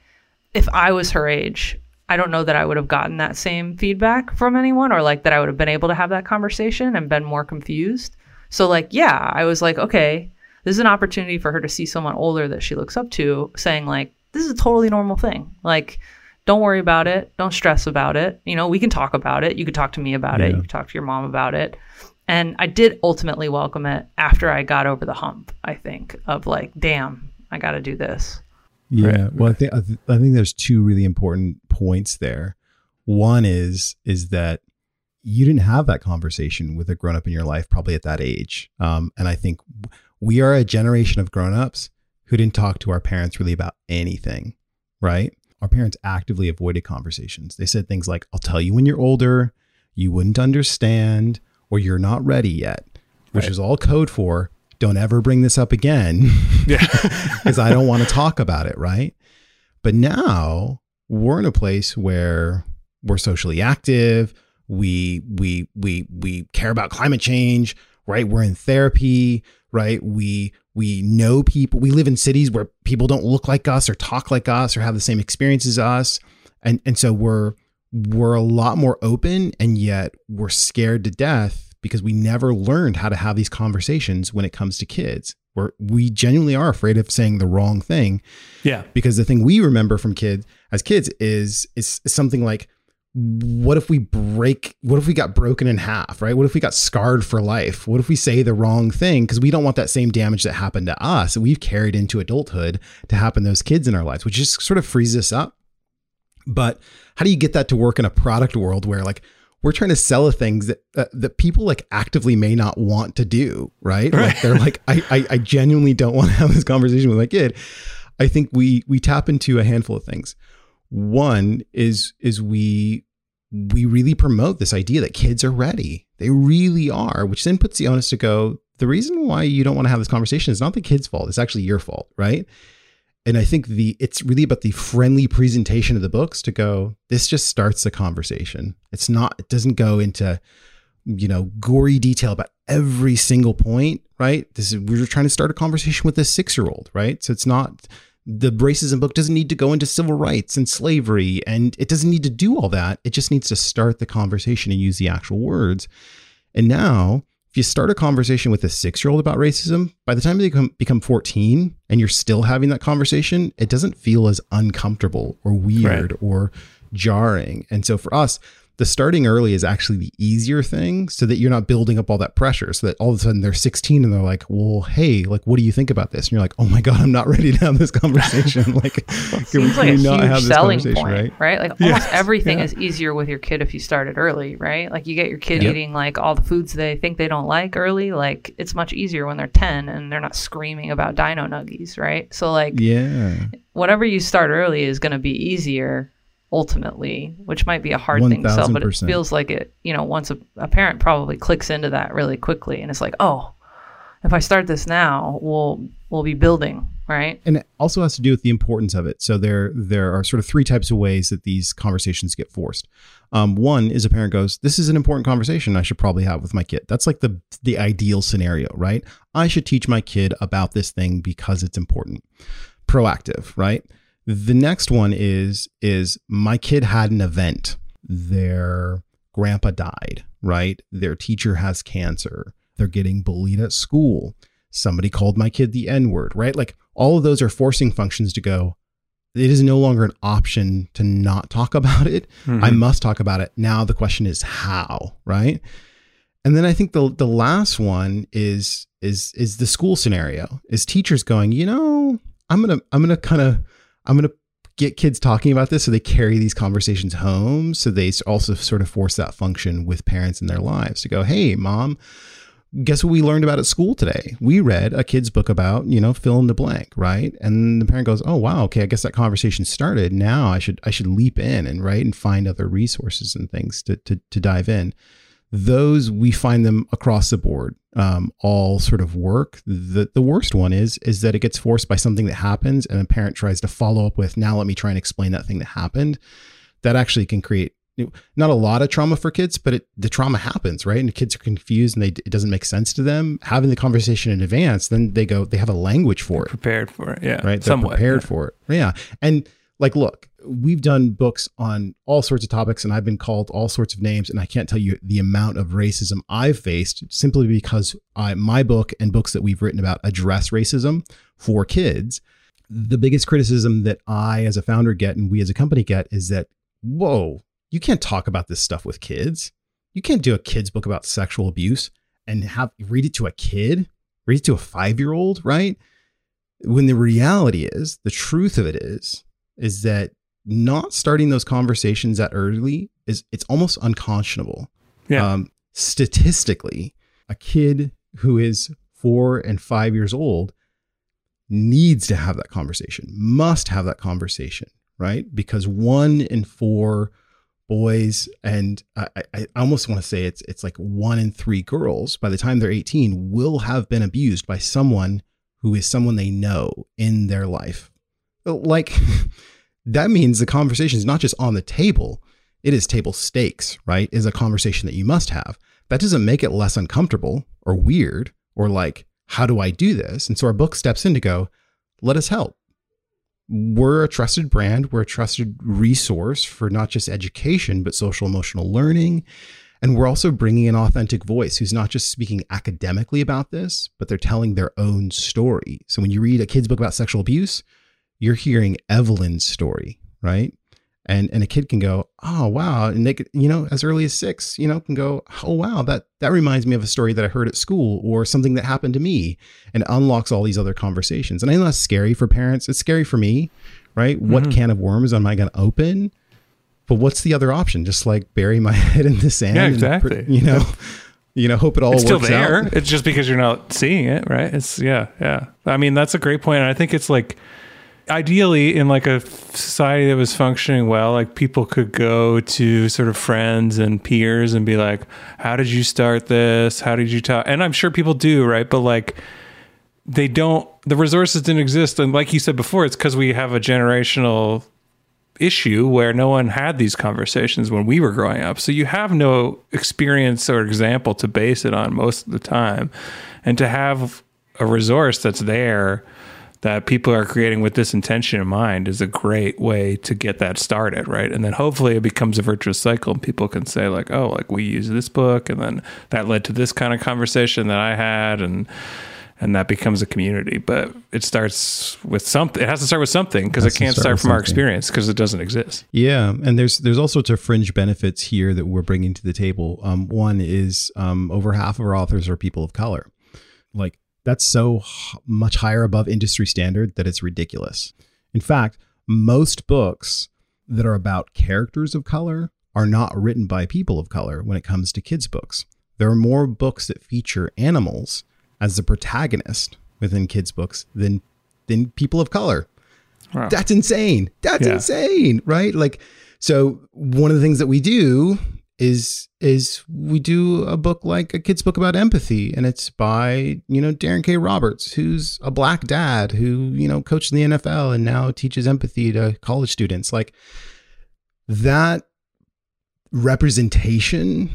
if i was her age i don't know that i would have gotten that same feedback from anyone or like that i would have been able to have that conversation and been more confused. So like yeah i was like okay this is an opportunity for her to see someone older that she looks up to saying like this is a totally normal thing. Like don't worry about it. Don't stress about it. You know we can talk about it. You could talk to me about it. You could talk to your mom about it and i did ultimately welcome it after i got over the hump i think of like damn i gotta do this Yeah. Right. Well, I think I, th- I think there's two really important points there. One is is that you didn't have that conversation with a grown up in your life probably at that age. Um, and I think we are a generation of grown ups who didn't talk to our parents really about anything, right? Our parents actively avoided conversations. They said things like, "I'll tell you when you're older. You wouldn't understand, or you're not ready yet," which Right. is all code for "Don't ever bring this up again." yeah, because I don't want to talk about it, right? But now we're in a place where we're socially active. We we we we care about climate change, right? We're in therapy, right? We we know people. We live in cities where people don't look like us or talk like us or have the same experiences as us, and and so we're we're a lot more open, and yet we're scared to death because we never learned how to have these conversations when it comes to kids. We're, we genuinely are afraid of saying the wrong thing. Yeah, because the thing we remember from kids as kids is is something like what if we break what if we got broken in half right? What if we got scarred for life? What if we say the wrong thing? Because we don't want that same damage that happened to us that we've carried into adulthood to happen to those kids in our lives which just sort of frees us up. But how do you get that to work in a product world where like we're trying to sell things that uh, that people like actively may not want to do, right? Like they're like, I, I I genuinely don't want to have this conversation with my kid. I think we we tap into a handful of things. One is is we we really promote this idea that kids are ready. They really are, which then puts the onus to go. The reason why you don't want to have this conversation is not the kid's fault. It's actually your fault, right? And I think the it's really about the friendly presentation of the books to go. This just starts the conversation. It's not. It doesn't go into you know gory detail about every single point. Right. This is we're trying to start a conversation with a six year old. Right. So it's not the racism book doesn't need to go into civil rights and slavery, and it doesn't need to do all that. It just needs to start the conversation and use the actual words. And now if you start a conversation with a six year old about racism, by the time they become, become 14 and you're still having that conversation, it doesn't feel as uncomfortable or weird Right. or jarring. And so for us, the starting early is actually the easier thing so that you're not building up all that pressure. So that all of a sudden they're 16 and they're like, well, hey, like, what do you think about this? And you're like, oh my God, I'm not ready to have this conversation. like, can Seems like a huge selling point, right? right? Like Yeah. almost everything Yeah. is easier with your kid if you start it early, right? Like you get your kid eating like all the foods they think they don't like early. Like it's much easier when they're 10 and they're not screaming about dino nuggies, right? So like Yeah. whatever you start early is going to be easier ultimately, which might be a hard thing to sell, but it feels like it, you know, once a, a parent probably clicks into that really quickly and it's like, oh, if I start this now, we'll we'll be building, right? and it also has to do with the importance of it. So there there are sort of three types of ways that these conversations get forced. Um, one is a parent goes, "This is an important conversation I should probably have with my kid." That's like the the ideal scenario, right? I should teach my kid about this thing because it's important. Proactive, right? The next one is is my kid had an event. Their grandpa died, right? Their teacher has cancer. They're getting bullied at school somebody called my kid the N word, right? Like all of those are forcing functions to go. It is no longer an option to not talk about it. I mm-hmm. must talk about it. Now the question is how, right? And then I think the the last one is is is the school scenario. Is teachers going, you know, I'm gonna I'm gonna kind of I'm going to get kids talking about this so they carry these conversations home. So they also sort of force that function with parents in their lives to go, hey, mom, guess what we learned about at school today? We read a kid's book about, you know, fill in the blank, right? And the parent goes, "Oh, wow, okay, I guess that conversation started. Now I should I should leap in and right and find other resources and things to to, to dive in." Those we find them across the board, um, all sort of work. The the worst one is is that it gets forced by something that happens, and a parent tries to follow up with, "Now let me try and explain that thing that happened." That actually can create not a lot of trauma for kids, but it, the trauma happens, right? And the kids are confused and they, it doesn't make sense to them. Having the conversation in advance, then they go, they have a language for They're it. Prepared for it. Yeah. Right. They're Somewhat, prepared yeah. for it. Yeah. And like, look, we've done books on all sorts of topics and I've been called all sorts of names. And I can't tell you the amount of racism I've faced simply because I, my book and books that we've written about address racism for kids. The biggest criticism that I, as a founder, get and we as a company get is that, whoa, you can't talk about this stuff with kids. You can't do a kid's book about sexual abuse and have read it to a kid, read it to a five year old, right? When the reality is, the truth of it is, is that not starting those conversations that early is it's almost unconscionable. Yeah. Um, statistically, a kid who is four and five years old needs to have that conversation, must have that conversation, right? Because one in four boys and I, I almost want to say it's it's like one in three girls by the time they're 18 will have been abused by someone who is someone they know in their life. Like that means the conversation is not just on the table, it is table stakes, right? Is a conversation that you must have. That doesn't make it less uncomfortable or weird or like, how do I do this? And so our book steps in to go, let us help. We're a trusted brand, we're a trusted resource for not just education, but social emotional learning. And we're also bringing an authentic voice who's not just speaking academically about this, but they're telling their own story. So when you read a kid's book about sexual abuse, you're hearing Evelyn's story, right? And and a kid can go, oh wow, and they could, you know, as early as six, you know, can go, oh wow, that that reminds me of a story that I heard at school or something that happened to me, and unlocks all these other conversations. And I know that's scary for parents. It's scary for me, right? What mm-hmm. can of worms am I going to open? But what's the other option? Just like bury my head in the sand. Yeah, exactly. pr- you know, you know, hope it all it's still there. out. It's just because you're not seeing it, right? It's yeah, yeah. I mean, that's a great point. And I think it's like ideally in like a society that was functioning well, like people could go to sort of friends and peers and be like, "How did you start this? How did you talk?" And I'm sure people do, right? But like they don't the resources didn't exist and like you said before it's because we have a generational issue where no one had these conversations when we were growing up. So you have no experience or example to base it on most of the time. And to have a resource that's there that people are creating with this intention in mind is a great way to get that started, right? And then hopefully it becomes a virtuous cycle and people can say like, "Oh, like we use this book and then that led to this kind of conversation that I had and and that becomes a community. But it starts with something. It has to start with something because Has it can't start start from our experience because it doesn't exist. Yeah, and there's there's all sorts of fringe benefits here that we're bringing to the table. Um, one is um, over half of our authors are people of color. Like that's so h- much higher above industry standard that it's ridiculous. In fact, most books that are about characters of color are not written by people of color when it comes to kids' books. There are more books that feature animals as the protagonist within kids' books than than people of color. Wow. That's insane. That's Yeah. insane, right? Like, so one of the things that we do is is we do a book like a kid's book about empathy, and it's by you know Daron K. Roberts, who's a black dad who you know coached in the NFL and now teaches empathy to college students. Like that representation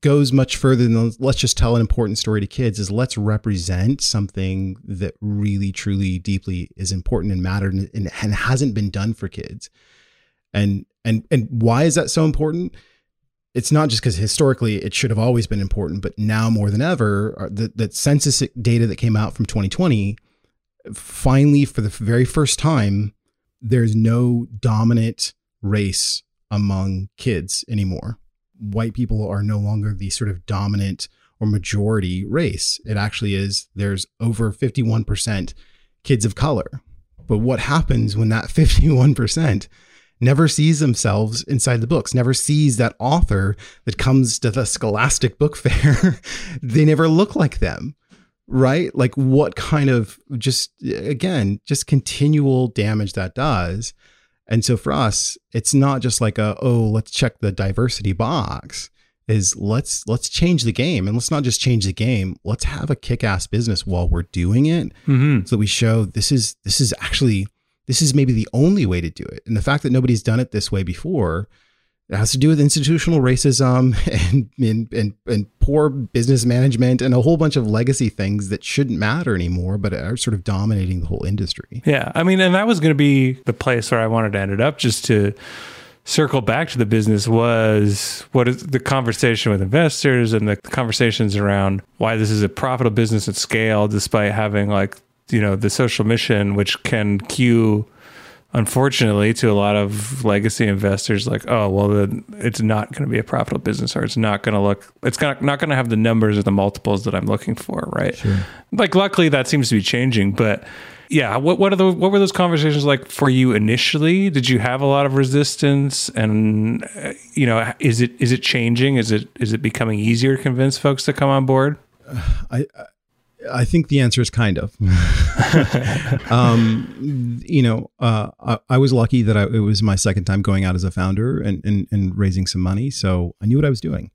goes much further than let's just tell an important story to kids is let's represent something that really truly deeply is important and mattered and, and, hasn't been done for kids and and and why is that so important it's not just because historically it should have always been important but now more than ever uh, the, the census data that came out from 2020 finally for the very first time there's no dominant race among kids anymore white people are no longer the sort of dominant or majority race. It actually is, there's over 51% kids of color. But what happens when that 51% never sees themselves inside the books, never sees that author that comes to the Scholastic Book Fair? they never look like them, right? Like what kind of just, again, just continual damage that does. And so for us, it's not just like a, oh, let's check the diversity box is let's let's change the game and let's not just change the game let's have a kick-ass business while we're doing it Mm-hmm. so that we show this is this is actually this is maybe the only way to do it and the fact that nobody's done it this way before it has to do with institutional racism and and, and and poor business management and a whole bunch of legacy things that shouldn't matter anymore but are sort of dominating the whole industry Yeah. I mean, and that was going to be the place where I wanted to end it up just to circle back to the business was what is the conversation with investors and the conversations around why this is a profitable business at scale despite having like, you know, the social mission, which can cue unfortunately to a lot of legacy investors like oh well then it's not going to be a profitable business or it's not going to look it's not, not going to have the numbers or the multiples that i'm looking for right? Like luckily that seems to be changing but yeah what what are the what were those conversations like for you initially? Did you have a lot of resistance? And uh, you know is it is it changing? Is it is it becoming easier to convince folks to come on board? I I think the answer is kind of. um, you know, uh, I, I was lucky that I, it was my second time going out as a founder and, and and raising some money, so I knew what I was doing,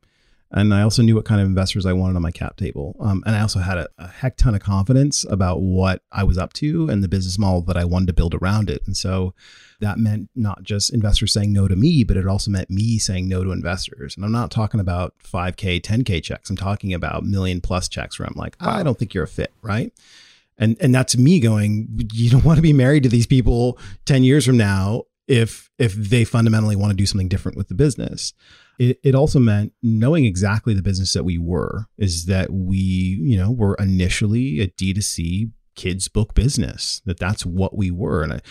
and I also knew what kind of investors I wanted on my cap table, um, and I also had a, a heck ton of confidence about what I was up to and the business model that I wanted to build around it, and so that meant not just investors saying no to me, but it also meant me saying no to investors. And I'm not talking about 5K, 10K checks. I'm talking about million plus checks where I'm like, I don't think you're a fit, right? And and that's me going, you don't want to be married to these people 10 years from now if if they fundamentally want to do something different with the business. It, it also meant knowing exactly the business that we were is that we, you know, were initially a D2C kids book business, that that's what we were. And I,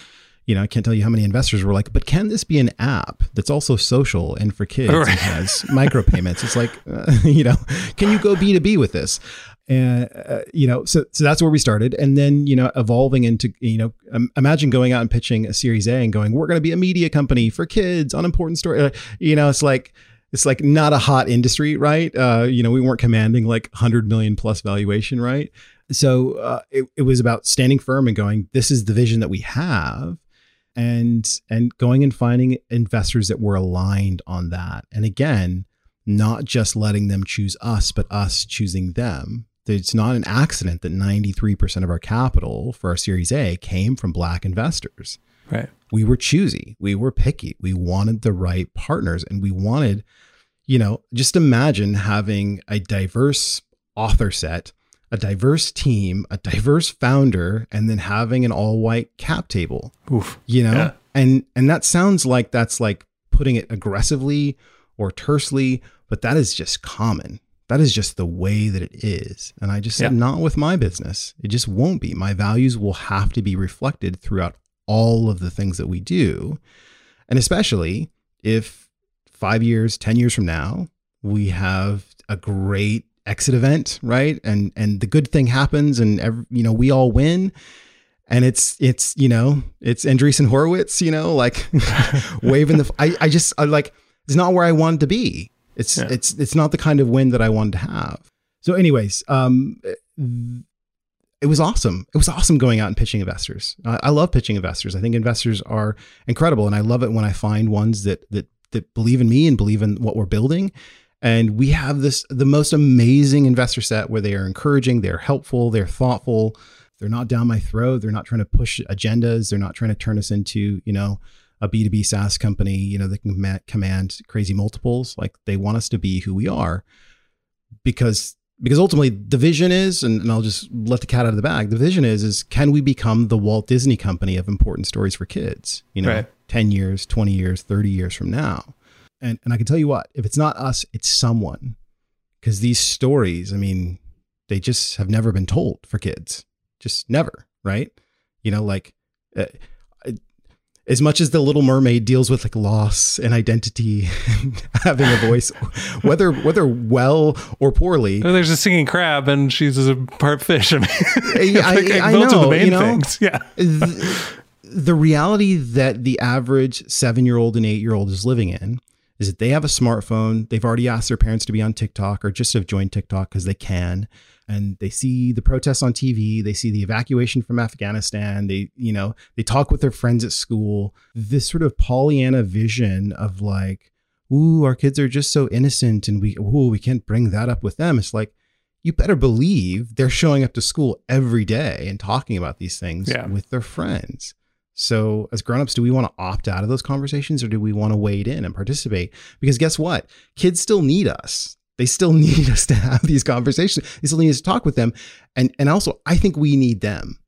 you know, I can't tell you how many investors were like, but can this be an app that's also social and for kids Right. and has micropayments? It's like, uh, you know, can you go B2B with this? And, uh, you know, so, so that's where we started. And then, you know, evolving into, you know, um, imagine going out and pitching a series A and going, we're going to be a media company for kids on important story. Uh, you know, it's like, it's like not a hot industry, right? Uh, you know, we weren't commanding like 100 million plus valuation, right? So uh, it, it was about standing firm and going, this is the vision that we have and and going and finding investors that were aligned on that. And again not just letting them choose us but us choosing them. It's not an accident that 93% of our capital for our series a came from black investors. Right. We were choosy. We were picky. We wanted the right partners and we wanted you know just imagine having a diverse author set a diverse team a diverse founder and then having an all white cap table. Oof. you know? Yeah. and and that sounds like that's like putting it aggressively or tersely but that is just common. That is just the way that it is. And i just said Yeah. not with my business. It just won't be. My values will have to be reflected throughout all of the things that we do. And especially if 5 years 10 years from now we have a great exit event right and and the good thing happens and every, you know we all win and it's it's you know it's Andreessen Horowitz, you know, like waving the. I I just I like it's not where I wanted to be. It's Yeah. it's it's not the kind of win that I wanted to have. So, anyways, um, it was awesome. It was awesome going out and pitching investors. I, I love pitching investors. I think investors are incredible, and I love it when I find ones that that that believe in me and believe in what we're building. And we have this the most amazing investor set where they are encouraging, they're helpful, they're thoughtful, they're not down my throat, they're not trying to push agendas, they're not trying to turn us into, you know, a B2B SaaS company, you know, that can command crazy multiples. Like they want us to be who we are because because ultimately the vision is and, and I'll just let the cat out of the bag. The vision is is can we become the Walt Disney company of important stories for kids, you know, Right. 10 years, 20 years, 30 years from now. And and I can tell you what, if it's not us, it's someone. Cuz these stories, I mean, they just have never been told for kids. Just never, right? You know, like uh, as much as the little mermaid deals with like loss and identity and having a voice whether whether well or poorly Oh, There's a singing crab, and she's a part fish. I mean, I- like, I those are know, the main you know? things. Yeah, th- the reality that the average seven year old and eight year old is living in is that they have a smartphone. They've already asked their parents to be on TikTok or just have joined TikTok because they can. And they see the protests on TV. They see the evacuation from Afghanistan. They, you know, they talk with their friends at school. This sort of Pollyanna vision of like, ooh, our kids are just so innocent and we, ooh, we can't bring that up with them. It's like, you better believe they're showing up to school every day and talking about these things Yeah. with their friends. So, as grown-ups, do we want to opt out of those conversations or do we want to wade in and participate? Because guess what? Kids still need us. They still need us to have these conversations. They still need us to talk with them. And and also, I think we need them.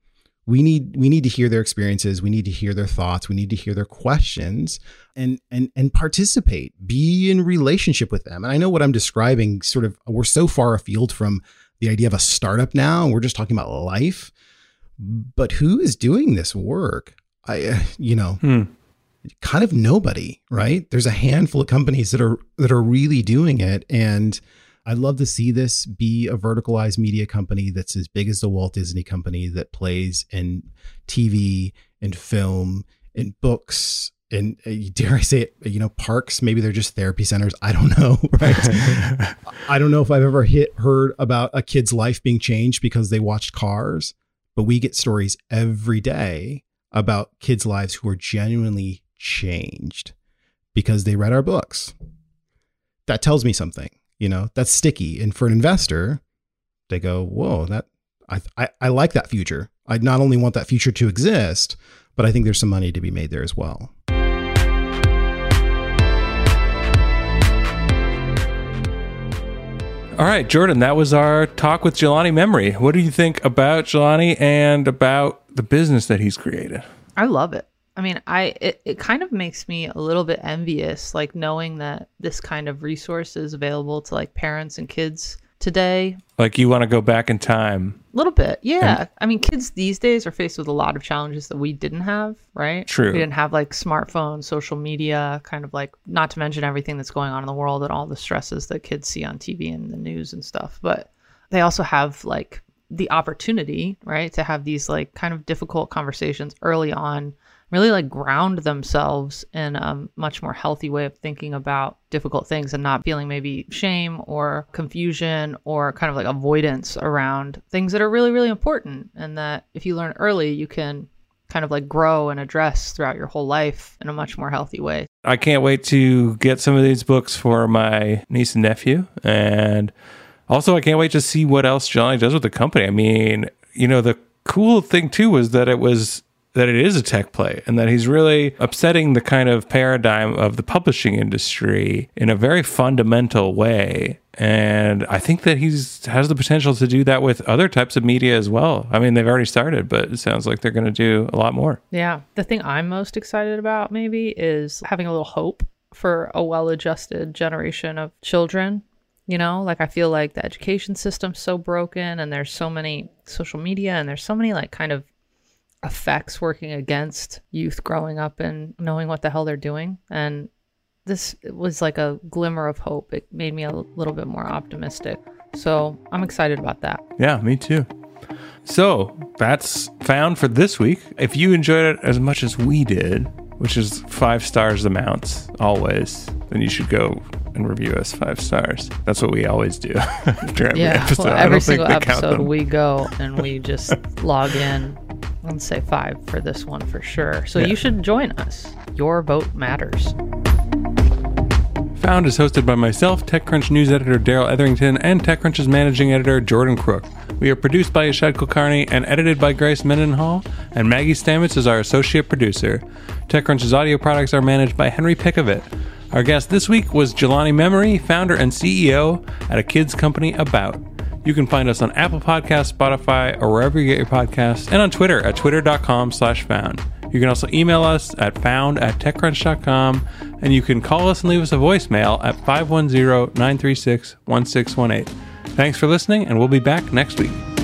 We need we need to hear their experiences. We need to hear their thoughts. We need to hear their questions and and and participate. Be in relationship with them. And I know what I'm describing sort of we're so far afield from the idea of a startup now. We're just talking about life. But who is doing this work? I, uh, you know, Hmm. kind of nobody, right? There's a handful of companies that are that are really doing it, and I'd love to see this be a verticalized media company that's as big as the Walt Disney Company that plays in TV and film and books and uh, dare I say it, you know, parks. Maybe they're just therapy centers. I don't know, right? I don't know if I've ever hit heard about a kid's life being changed because they watched Cars, but we get stories every day about kids' lives who are genuinely changed because they read our books. That tells me something, you know, that's sticky. And for an investor, they go, whoa, that I, I, I like that future. I not only want that future to exist, but I think there's some money to be made there as well. All right, Jordan, that was our talk with Jelani Memory. What do you think about Jelani and about the business that he's created? I love it. I mean, I it, it kind of makes me a little bit envious, like knowing that this kind of resource is available to like parents and kids today. Like you want to go back in time. A little bit, yeah. I mean, kids these days are faced with a lot of challenges that we didn't have, right? True. We didn't have like smartphones, social media, kind of like not to mention everything that's going on in the world and all the stresses that kids see on TV and the news and stuff. But they also have like the opportunity, right, to have these like kind of difficult conversations early on, really like ground themselves in a much more healthy way of thinking about difficult things and not feeling maybe shame or confusion or kind of like avoidance around things that are really, really important. And that if you learn early, you can kind of like grow and address throughout your whole life in a much more healthy way. I can't wait to get some of these books for my niece and nephew. And also, I can't wait to see what else Jelani does with the company. I mean, you know, the cool thing too was that it was that it is a tech play and that he's really upsetting the kind of paradigm of the publishing industry in a very fundamental way. And I think that he's has the potential to do that with other types of media as well. I mean, they've already started, but it sounds like they're going to do a lot more. Yeah. The thing I'm most excited about maybe is having a little hope for a well adjusted generation of children. You know, like I feel like the education system's so broken and there's so many social media and there's so many like kind of effects working against youth growing up and knowing what the hell they're doing. And this was like a glimmer of hope. It made me a little bit more optimistic. So I'm excited about that. Yeah, me too. So that's found for this week. If you enjoyed it as much as we did, which is five stars amounts always, then you should go and review us five stars. That's what we always do after every yeah, episode. well, every single episode we go and we just log in and say five for this one for sure. So Yeah. you should join us. Your vote matters. Found is hosted by myself, TechCrunch news editor Darrell Etherington, and TechCrunch's managing editor Jordan Crook. We are produced by Yashad Kulkarni and edited by Grace Mendenhall, and Maggie Stamets is our associate producer. TechCrunch's audio products are managed by Henry Pickavet. Our guest this week was Jelani Memory, founder and CEO at a kids company About. You can find us on Apple Podcasts, Spotify, or wherever you get your podcasts, and on Twitter at twitter.com slash found. You can also email us at found at techcrunch.com, and you can call us and leave us a voicemail at 510 936 1618. Thanks for listening, and we'll be back next week.